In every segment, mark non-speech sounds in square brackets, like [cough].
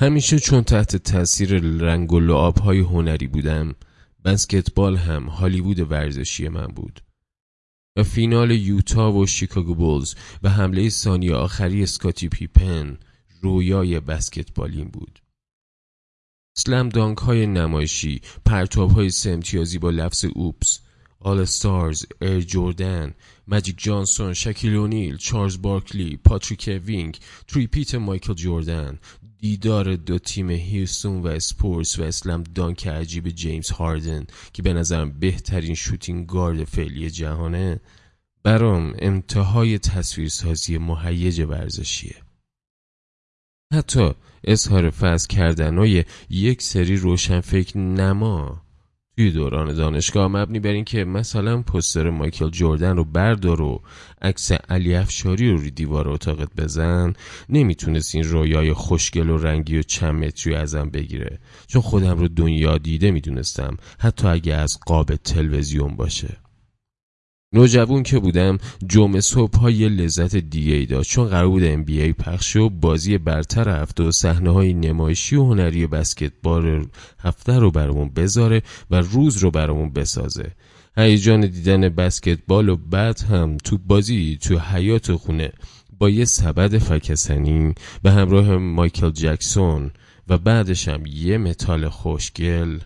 همیشه چون تحت تاثیر رنگ و های هنری بودم بسکتبال هم هالیوود ورزشی من بود. و فینال یوتا و شیکاگو بولز و حمله ثانیه آخری اسکاتی پیپن رویای بسکتبالیم بود. slam dunk های نمایشی پرتاب های سمتیازی با لفظ oops All Stars، ایر جوردن، مجیک جانسون، شکیل اونیل، چارلز بارکلی، پاتریک یوینگ، تریپیت مایکل جوردن، دیدار دو تیم هیوستون و اسپورس و اسلم دانک عجیب جیمز هاردن که به نظرم بهترین شوتینگ گارد فعلی جهانه برام انتهای تصویرسازی مهیج ورزشیه. حتی اظهار فض کردنهای یک سری روشنفکر نما. توی دوران دانشگاه مبنی بر اینکه مثلا پستر مایکل جوردن رو بردار و عکس علی افشاری رو روی دیوار اتاقت بزن نمی‌تونست این رویای خوشگل و رنگی و چند متری ازم بگیره. چون خودم رو دنیا دیده می‌دونستم حتی اگه از قاب تلویزیون باشه. نوجوون که بودم جمعه صبح ها یه لذت دیگه ای داشت. چون قرار بود ام بی ای پخش و بازی برتر هفته و صحنه های نمایشی و هنری بسکتبال هفته رو برامون بذاره و روز رو برامون بسازه. هیجان دیدن بسکتبال و بعد هم تو بازی تو حیات خونه با یه سبد فکسنی به همراه مایکل جکسون و بعدش هم یه متال خوشگل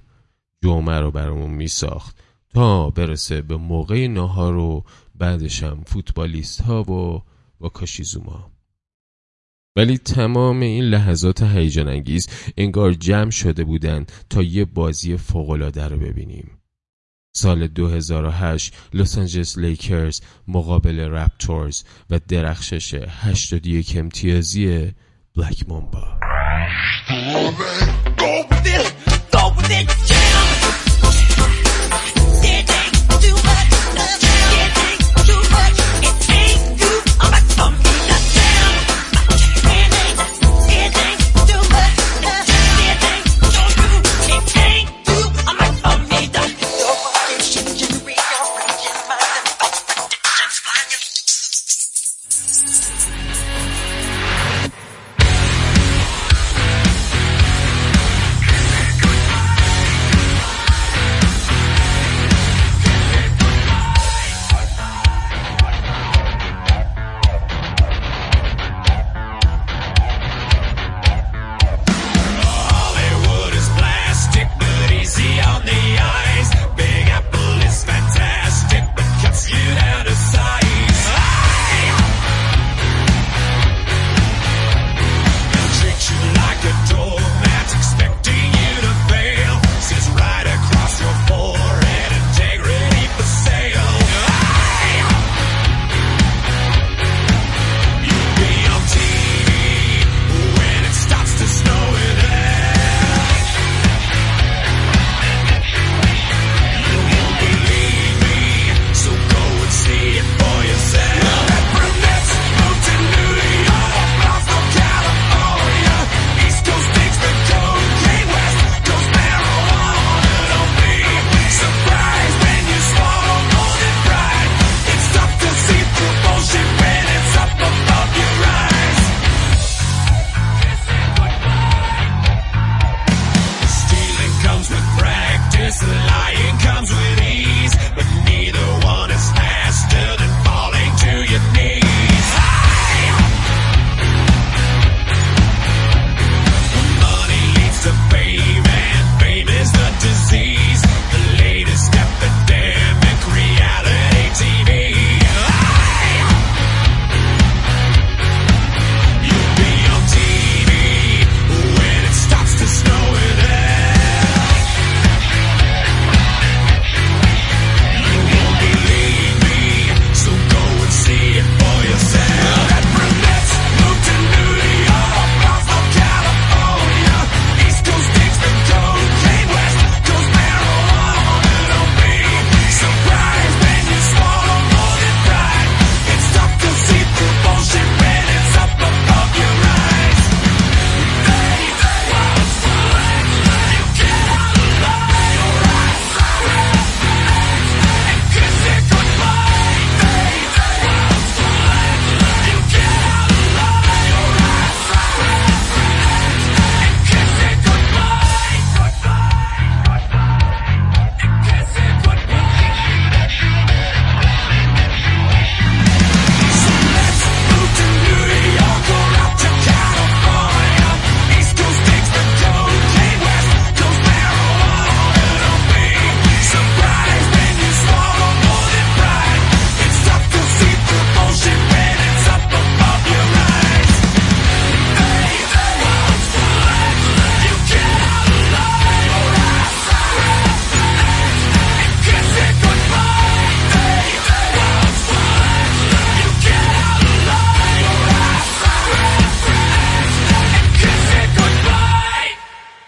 جمعه رو برامون می ساخت تا برسه به موقع ناهار و بعدشم فوتبالیست ها و با کاشیزوما ولی تمام این لحظات هیجان انگیز انگار جمع شده بودند تا یه بازی فوقالعاده رو ببینیم. سال 2008 لس آنجلس لیکرز مقابل رپتورز و درخشش 81 امتیازی بلک مامبا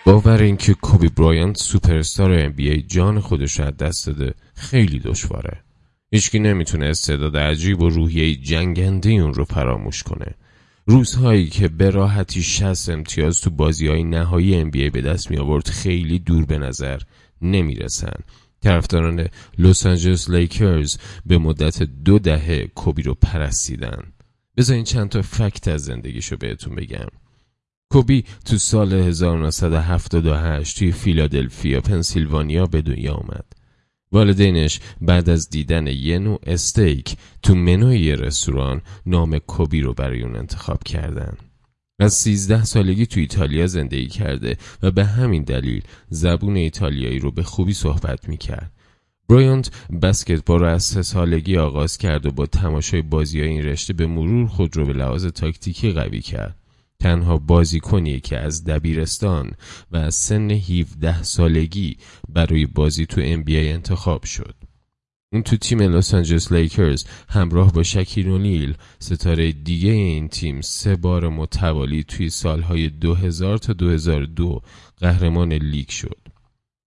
باور اینکه کوبی برایانت سوپرستار ام بی جان خودش رو از دست داده خیلی دشواره. هیچکی نمی‌تونه استعداد عجیب و روحیه جنگنده اون رو فراموش کنه. روزهایی که به راحتی 60 امتیاز تو بازی های نهایی ام به دست می آورد خیلی دور به نظر نمی رسن. طرفداران لس آنجلس لیکرز به مدت دو دهه کوبی رو پرستیدن. بذارین چند تا فکت از زندگیشو بهتون بگم. کوبی تو سال 1978 توی فیلادلفیا پنسیلوانیا به دنیا آمد والدینش بعد از دیدن یه نوع استیک تو منوی رستوران نام کوبی رو برای اون انتخاب کردن از سیزده سالگی تو ایتالیا زندگی کرده و به همین دلیل زبون ایتالیایی رو به خوبی صحبت می‌کرد. برایانت بسکتبال رو از سه سالگی آغاز کرد و با تماشای بازی های این رشته به مرور خود رو به لحاظ تاکتیکی قوی کرد. تنها بازیکنی که از دبیرستان و از سن 17 سالگی برای بازی تو ام انتخاب شد. اون تو تیم لس آنجلس لیکرز همراه با شکیل نیل ستاره دیگه این تیم سه بار متوالی توی سالهای 2000 تا 2002 قهرمان لیگ شد.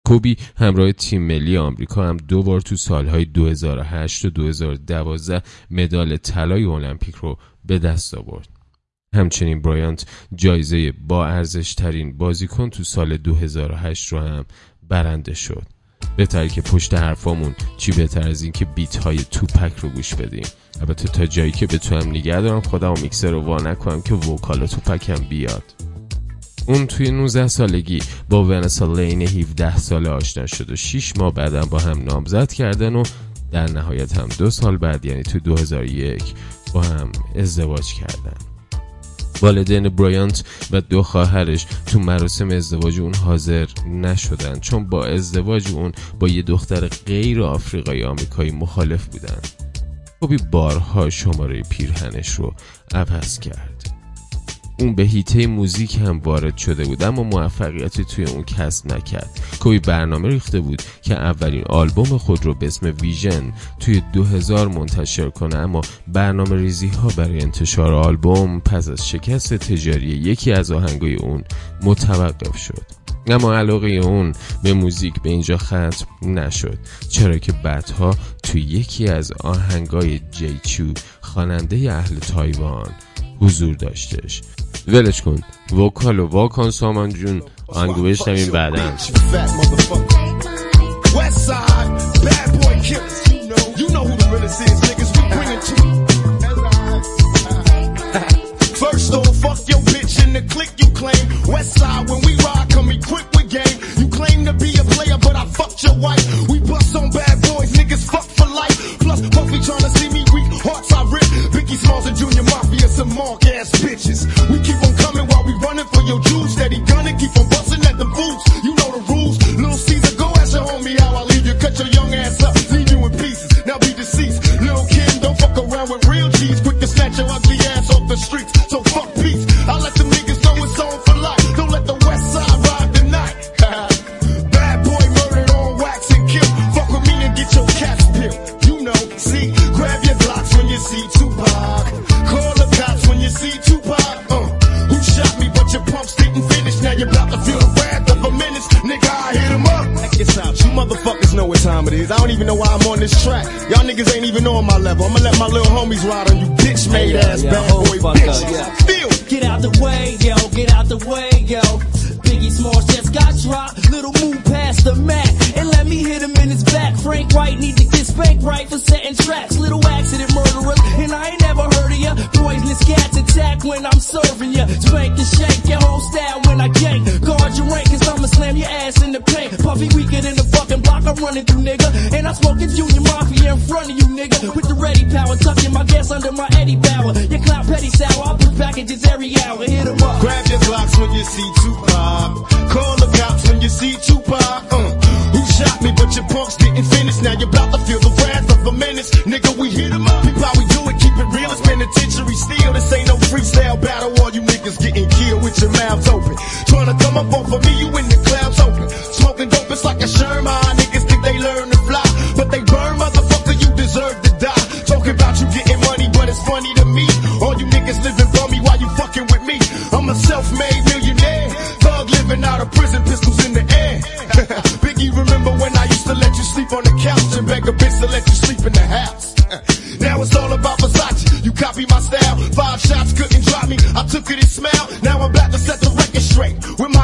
کوبی همراه تیم ملی آمریکا هم دو بار تو سالهای 2008 و 2012 مدال طلای المپیک رو به دست آورد. همچنین برایانت جایزه با ارزش ترین بازیکن تو سال 2008 رو هم برنده شد. بهتر که پشت حرفامون چی بهتر از این که بیت های توپک رو گوش بدیم. البته تا جایی که بتونم نگه دارم خودم میکسر رو وا نکنم که وکال توپک هم بیاد. اون توی 19 سالگی با ونسا لین 17 ساله آشنا شد و 6 ماه بعدم با هم نامزد کردن و در نهایت هم دو سال بعد یعنی تو 2001 با هم ازدواج کردن. والدین برایانت و دو خواهرش تو مراسم ازدواج اون حاضر نشدن چون با ازدواج اون با یه دختر غیر آفریقایی آمریکایی مخالف بودن. خوبی بارها شماره پیرهنش رو عوض کرد. اون به هیته موزیک هم وارد شده بود اما موفقیتی توی اون کسب نکرد. کوی برنامه ریخته بود که اولین آلبوم خود رو به اسم ویژن توی 2000 منتشر کنه اما برنامه ریزی ها برای انتشار آلبوم پس از شکست تجاری یکی از آهنگای اون متوقف شد. اما علاقه اون به موزیک به اینجا ختم نشد چرا که بعدها توی یکی از آهنگای جیچو خواننده اهل تایوان حضور داشتش. ولش کن وکال و واکان سامان جون آهنگو بشنویم بعدا First off, fuck your bitch in the click you claim. West side, when we ride, come equipped with game. You claim to be a player, but I fucked your wife. We bust on bad boys, niggas fuck level. I'ma let my little homies ride on you bitch made ass yeah, bad whole boy fuck bitch. up, yeah. Feel. Get out the way, yo, get out the way, yo. Biggie Smalls just got dropped. Little move past the mat and let me hit him in his back. Frank White need to get spanked right for setting traps. Little accident murderers, and I ain't never heard of ya. Poisonous cats attack when I'm serving packages every hour. Hit 'em up. Grab your blocks when you see Tupac.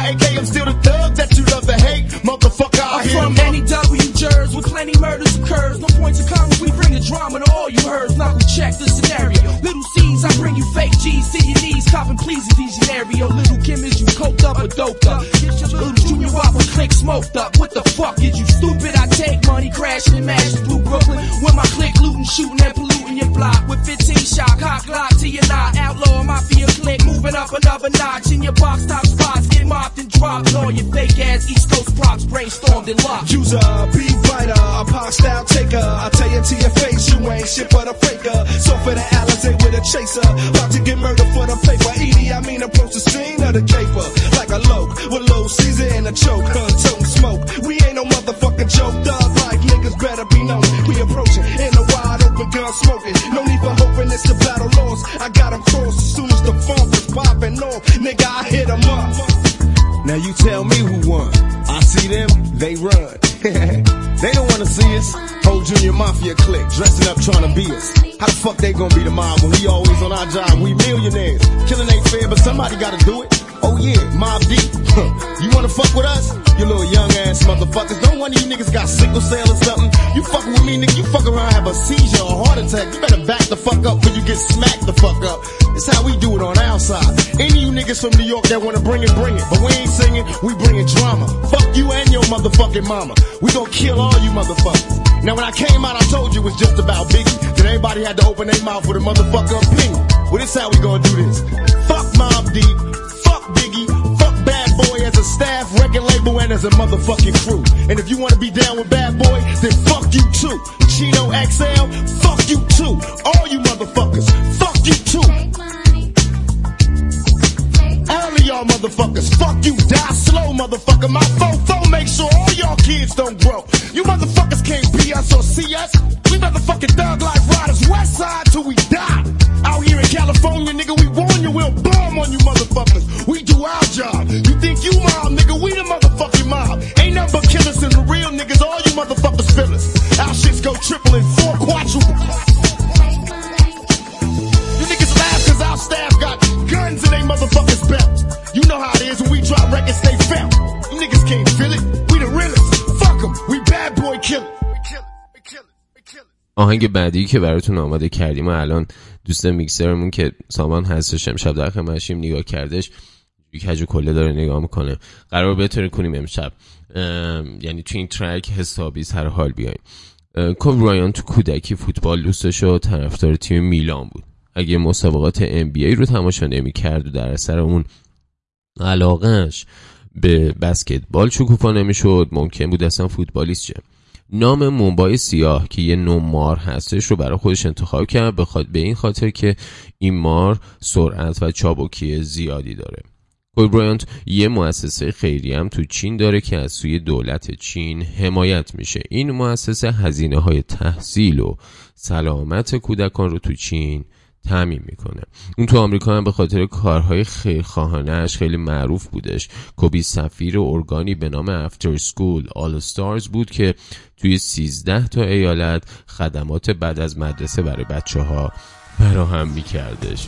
AK, I'm still the thug that you love to hate. Motherfucker, I I'm from any W jurors with plenty murders occurs. No point to come we bring the drama to all you heard. Knuckle check the scenario. Little C's, I bring you fake G's to your knees. Copping pleasing these scenario. Little Kim is you coked up or doped up. Little Junior Whopper click smoked up. What the fuck is you stupid? I take money crashing and fuck they gonna be the mob when we always on our job? We millionaires. Killing ain't fair, but somebody gotta do it. Oh yeah, Mob Deep. [laughs] you wanna fuck with us? You little young ass motherfuckers. Don't one of you niggas got sickle cell or something. You fucking with me, nigga. You fuck around, have a seizure or heart attack. You better back the fuck up when you get smacked the fuck up. It's how we do it on our side. Any of you niggas from New York that wanna bring it, bring it. But we ain't singing, we bringing drama. Motherfucking mama. We gon' kill all you motherfuckers. Now when I came out, I told you it was just about Biggie. Then everybody had to open their mouth with a motherfucker opinion. Well, this how we gonna do this. Fuck Mob Deep. Fuck Biggie. Fuck Bad Boy as a staff, record label, and as a motherfucking crew. And if you wanna be down with Bad Boy, then fuck you too. Chino XL, fuck you too. All you motherfuckers, fuck you too. Y'all motherfuckers, fuck you, die slow, motherfucker. My fofo make sure all y'all kids don't grow. You motherfuckers can't be us or see us. We motherfucking thug life riders, west side till we die. Out here in California, nigga, we warn you, we'll bomb on you motherfuckers. We do our job. You think you mob, nigga, we the motherfucking mob. Ain't nothing but killers and the real niggas, all you motherfuckers feel us. Our shits go triple and four quadruple. Drop records, they felt. You niggas can't feel it. We the realest. Fuck 'em. We bad boy killers. آهنگ بعدی که براتون آماده کردیم و الان دوست میکسرمون که سامان هستش امشب در خدمتشیم نگاه کردش کج کله داره نگاه می‌کنه قرار بهتره کنیم امشب ام، یعنی تو این ترک حسابی سر حال بیایم کوب رایان تو کودکی فوتبال دوستش و طرفدار تیم میلان بود اگه مسابقات NBA رو تماشا نمی‌کرد و در اثر اون علاقهش به بسکتبال شکوفا نمی‌شد. ممکن بود اصلا فوتبالیست شه نام مومبای سیاه که یه نوع مار هستش رو برای خودش انتخاب کرد بخواد به این خاطر که این مار سرعت و چابکی زیادی داره. کوی برایانت یه مؤسسه خیری هم تو چین داره که از سوی دولت چین حمایت میشه. این مؤسسه هزینه های تحصیل و سلامت کودکان رو تو چین تامین می‌کنه. اون تو آمریکا هم به خاطر کارهای خیرخواهانهش خیلی معروف بودش. کوبی سفیر ارگانی به نام افتر سکول آل استارز بود که توی 13 تا ایالت خدمات بعد از مدرسه برای بچه ها فراهم میکردش.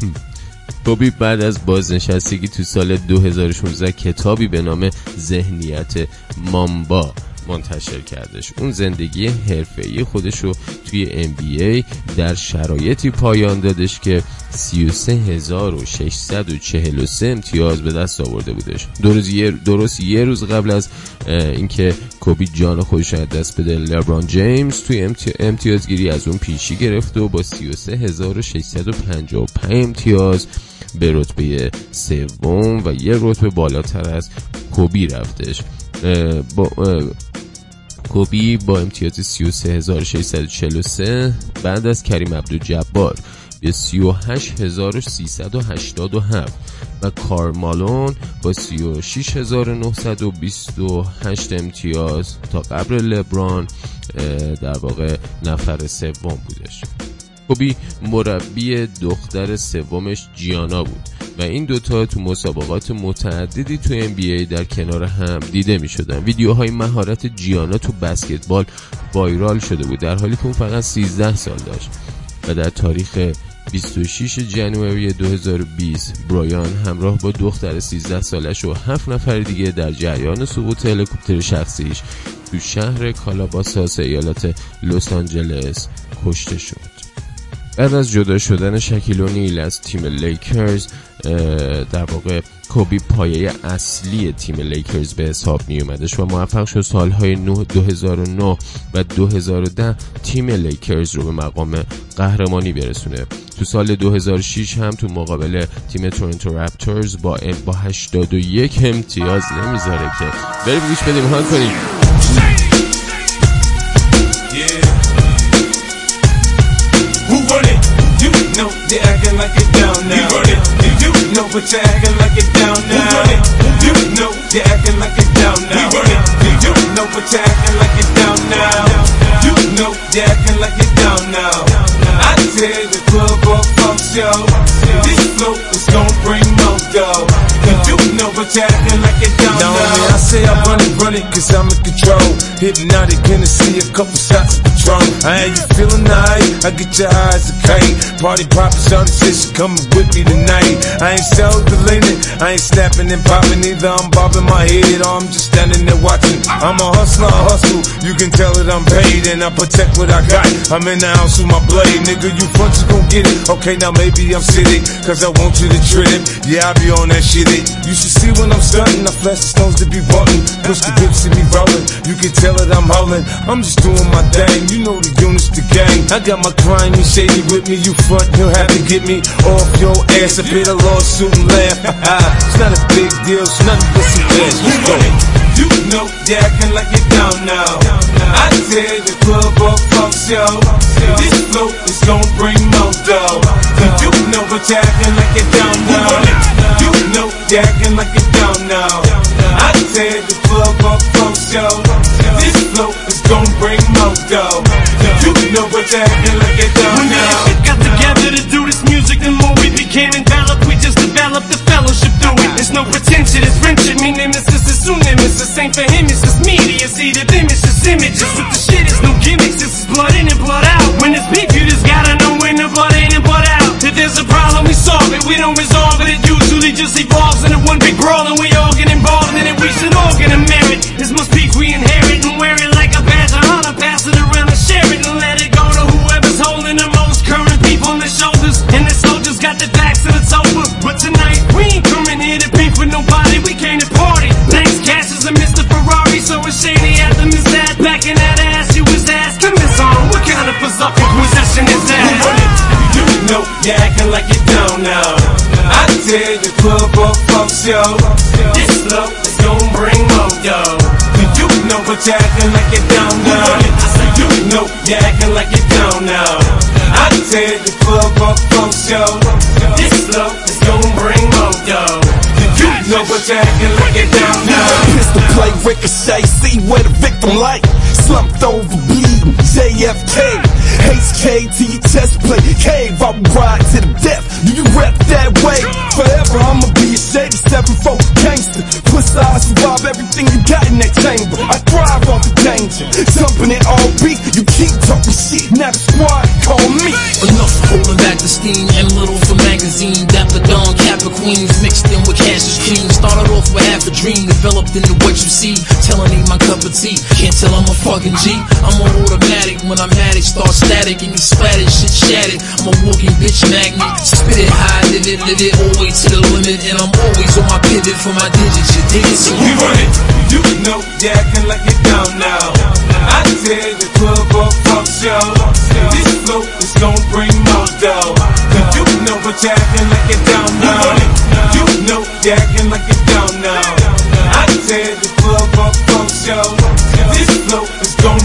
[laughs] کوبی بعد از بازنشستگی تو سال 2016 کتابی به نام ذهنیت مامبا منتشر کردش. اون زندگی حرفه‌ای خودش رو توی NBA در شرایطی پایان دادش که 33643 امتیاز به دست آورده بودش. درست یه, درست یه روز قبل از اینکه کوبی جان خودش از دست بده لبران جیمز توی امتی... امتیازگیری از اون پیشی گرفت و با 33655 امتیاز به رتبه سوم و یه رتبه بالاتر از کوبی رفتش. با کوبی با امتیاز 33643 بعد از کریم عبدالجبار به 38387 و کارمالون با 36928 امتیاز تا قبل لبران در واقع نفر سوم بودش. کوبی مربی دختر سومش جیانا بود. و این دوتا تو مسابقات متعددی تو NBA در کنار هم دیده می شدن ویدیوهای مهارت جیانا تو بسکتبال وایرال شده بود در حالی که اون فقط 13 سال داشت. و در تاریخ 26 جنوری 2020 برایان همراه با دختر 13 سالش و 7 نفر دیگه در جریان سقوط هلیکوپتر شخصیش تو شهر کالاباساس ایالت لس آنجلس کشته شد. بعد از جدا شدن شکیل نیل از تیم لیکرز در واقع کوبی پایه اصلی تیم لیکرز به حساب می اومدش و موفق شد سالهای 2009 و 2010 تیم لیکرز رو به مقام قهرمانی برسونه. تو سال 2006 هم تو مقابل تیم تورنتو رپتورز با با 81 امتیاز نمی‌ذاره که. بریم گوش بدیم حال کنیم. Like it down now. You, you know, but you're acting like it down now. You know, you're acting like it down now. You know, but you're acting like it down now. You know, you're acting like it down now. I tear the club up from show. This flow is gonna bring more dough. You know, but you acting like it down now. Now, I say I run it, run it, cause I'm in control. Hypnotic, Hennessy, a couple shots of Patron. I ain't you feeling nice? I get your eyes a kite. Party poppin', shawty said she coming with me tonight. I ain't self-deleting, I ain't snapping and popping either. I'm bobbing my head or I'm just standing there watching. I'm a hustler, I hustle. You can tell that I'm paid and I protect what I got. I'm in the house with my blade, nigga. You you gon' get it. Okay, now maybe I'm sitting, cause I want you to trip. Yeah, I be on that shit. It. You should see when I'm stunting. I flash the stones to be button. Push the whips and me rolling. You can tell that I'm howling. I'm just doing my thing. You know the units, the gang. I got my crime and shady with me. You front, you'll have to get me off your ass. I hit a lawsuit and laugh. [laughs] it's not a big deal. It's nothing but some cash. Let's go. You know you acting like you're down now. I tear the club up from show. This flow is gonna bring more dough. You know what you acting like you're down now. You know you acting like you're down now. I tear the club up from show. This flow is gonna bring more dough. You know what you acting like you're down When just evolves into one big brawl, and we all get involved in it, we should all get a merit. This must be we inherit and wear it like a badge of honor, pass it around and share it, and let it go to whoever's holding the most current people on their shoulders. And the soldiers got their backs and it's over. But tonight, we ain't coming here to beef with nobody, we came to party. Thanks, Cash is a Mr. Ferrari, so it's shady the Miss that. Back in that ass, you was asking Miss on, what kind of berserker possession is that? You know you acting like you're down now tell the club up folks, yo. This look is gon' bring more, yo. Cause you know what you're acting like you don't know. I you know you're acting like you don't know. I tell the club up folks, yo. This look is gon' bring more, yo. Cause you know what you're acting like you don't know. Pistol play, ricochet, see where the victim lay. Slumped over, bleeding, JFK. HK to your chest plate. Cave, I will ride to the death. Do you rep that way? Forever, I'ma be a shady seven folk gangster. Puss eyes survive everything you got in that chamber. I thrive off the danger. Jumping it all beat. You keep talking shit, now the squad call me. Enough holding back the steam and little for magazine. Dapper Don, Kappa Queens mixed in with Cassius cream. Started off with half a dream, developed into what you see. Telling ain't my cup of tea. Can't I'm a fucking G. I'm on automatic when I'm at it. Start static and you splattered, shit shattered. I'm a walking bitch magnet. Spit it high, live it, live it, all way to the limit. And I'm always on my pivot for my digits. You dig it? So We run it. You know yeah, acting like you're down now. I tear the club up from show. This flow is gonna bring more dough. You know what you acting like you're down now. You know you acting like you're down now. I tear the club up from show.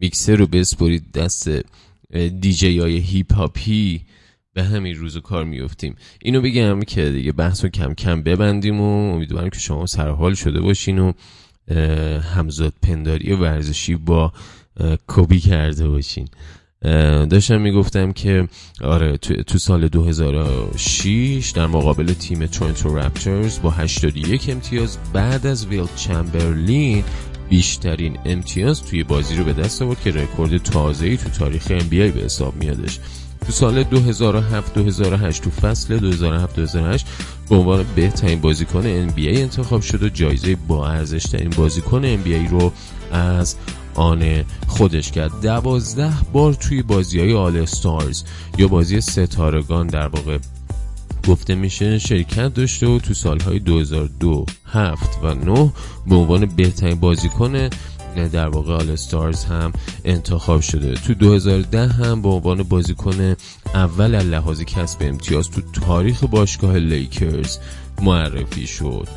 میکسر رو بسپرید دست دیجی های هیپ هاپی به همین روز کار میفتیم اینو بگم که دیگه بحث رو کم کم ببندیم و امیدوارم که شما سرحال شده باشین و همزاد پنداری ورزشی با کوبی کرده باشین. داشتم می‌گفتم که آره تو, سال 2006 در مقابل تیم تورنتو رپترز با 81 امتیاز بعد از ویل چمبرلین بیشترین امتیاز توی بازی رو به دست آورد که رکورد تازه‌ای تو تاریخ NBA به حساب میادش. تو سال 2007 2008 تو فصل 2007 2008 به عنوان بهترین بازیکن NBA انتخاب شد و جایزه با ارزش ترین بازیکن NBA رو از آن خودش کرد. دوازده بار توی بازی های آل استارز یا بازی ستارگان در واقع گفته میشه شرکت داشته و تو سالهای 2002 7 و 9 به عنوان بهترین بازیکن در واقع All Stars هم انتخاب شده. تو 2010 هم به عنوان بازیکن اول لحاظ کسب امتیاز تو تاریخ باشگاه لیکرز معرفی شد.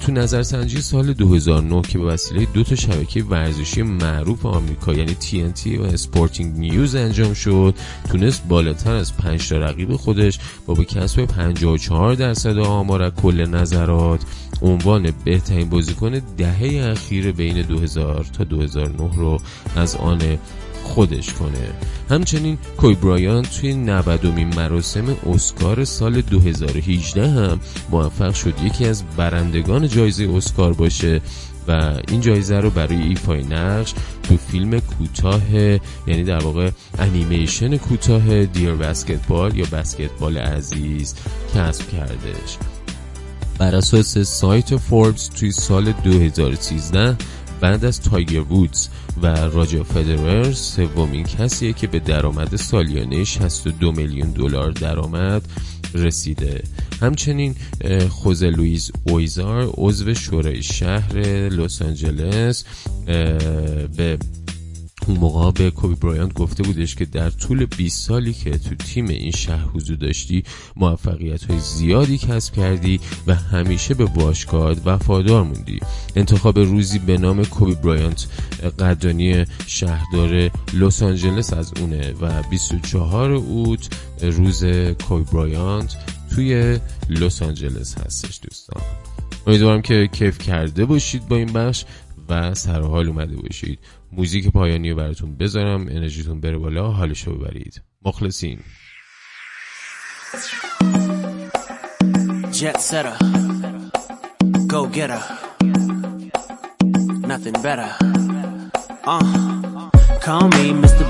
تو نظرسنجی سال 2009 که به وسیله دو تا شبکه ورزشی معروف آمریکا یعنی TNT و اسپورتینگ نیوز انجام شد. تونست بالاتر از 5 تا رقیب خودش با به کسب 54 درصد آمار کل نظرات عنوان بهترین بازیکن دهه اخیر بین 2000 تا 2009 رو از آن خودش کنه. همچنین کوی برایان توی 90 مراسم اسکار سال 2018 هم موفق شد یکی از برندگان جایزه اسکار باشه و این جایزه رو برای ایفای نقش تو فیلم کوتاه یعنی در واقع انیمیشن کوتاه دیر بسکتبال یا بسکتبال عزیز کسب کردش. بر اساس سایت فوربس توی سال 2013 بعد از تایگر وودز و راجر فدرر سومین کسیه که به درآمد سالیانه 62 میلیون دلار درآمد رسیده. همچنین خوزه لویز اویزار عضو شورای شهر لس آنجلس به اون موقع به کوبی برایانت گفته بودش که در طول 20 سالی که تو تیم این شهر حضور داشتی موفقیت های زیادی کسب کردی و همیشه به باشگاه وفادار موندی. انتخاب روزی به نام کوبی برایانت قدردانی شهردار لس آنجلس از اونه و 24 اوت روز کوبی برایانت توی لس آنجلس هستش دوستان. امیدوارم که کیف کرده باشید با این بخش و سرحال اومده باشید. موزیک پایانی رو براتون بذارم انرژیتون بره بالا حالشو ببرید مخلصین Jet setter, go getter, nothing better. Uh, call me Mr.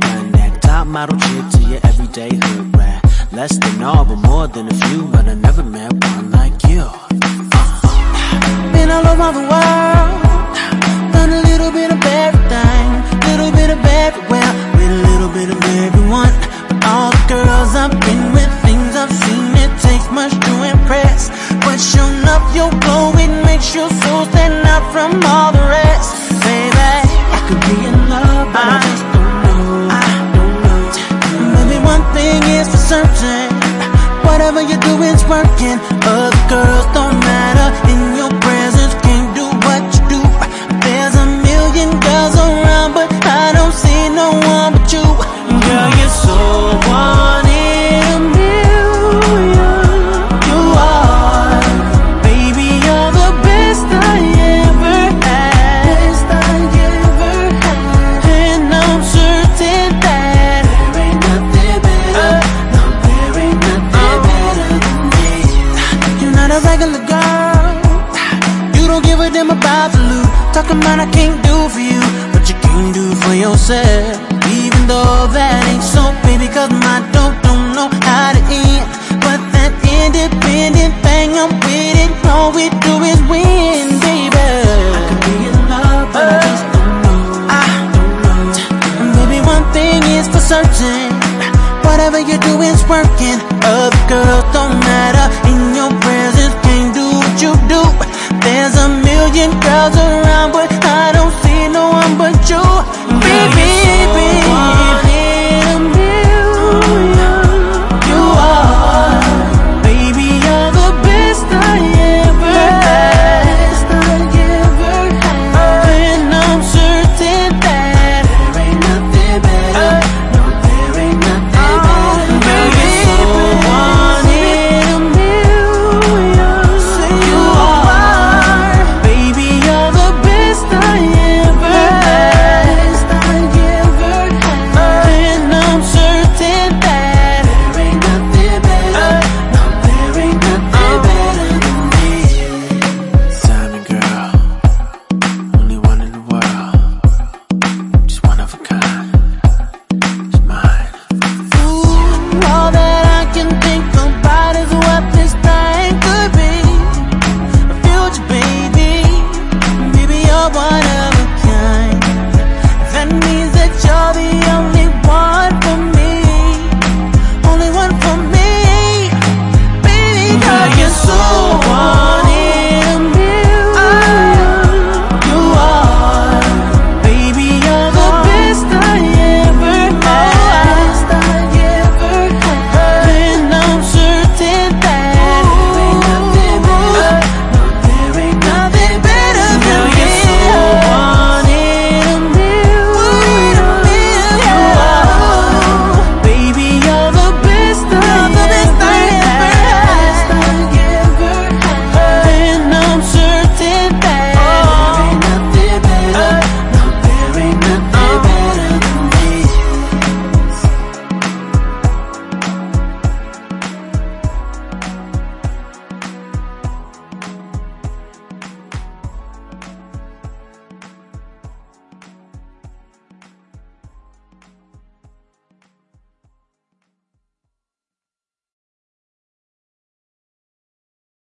Done that, top model chick to your everyday hood rat. Less than all, but more than a few, but I never met one like you. Uh, been all over the world. Everywhere with a little bit of everyone. But all the girls I've been with, things I've seen, it takes much to impress. But sure enough, your glow, it makes you so stand out from all the rest. Baby, I could be in love, but I, I just don't know. I don't know. Maybe one thing is for certain. Whatever you do is working. Other girls don't matter yourself. Even though that ain't so, baby, cause my dope don't know how to end. But that independent thing, I'm with it. All we do is win, baby. I could be in love, but I just don't know. I don't know. Baby, one thing is for certain. Whatever you do is working. Other girls There's a million girls around, but I don't see no one but you. Baby, baby.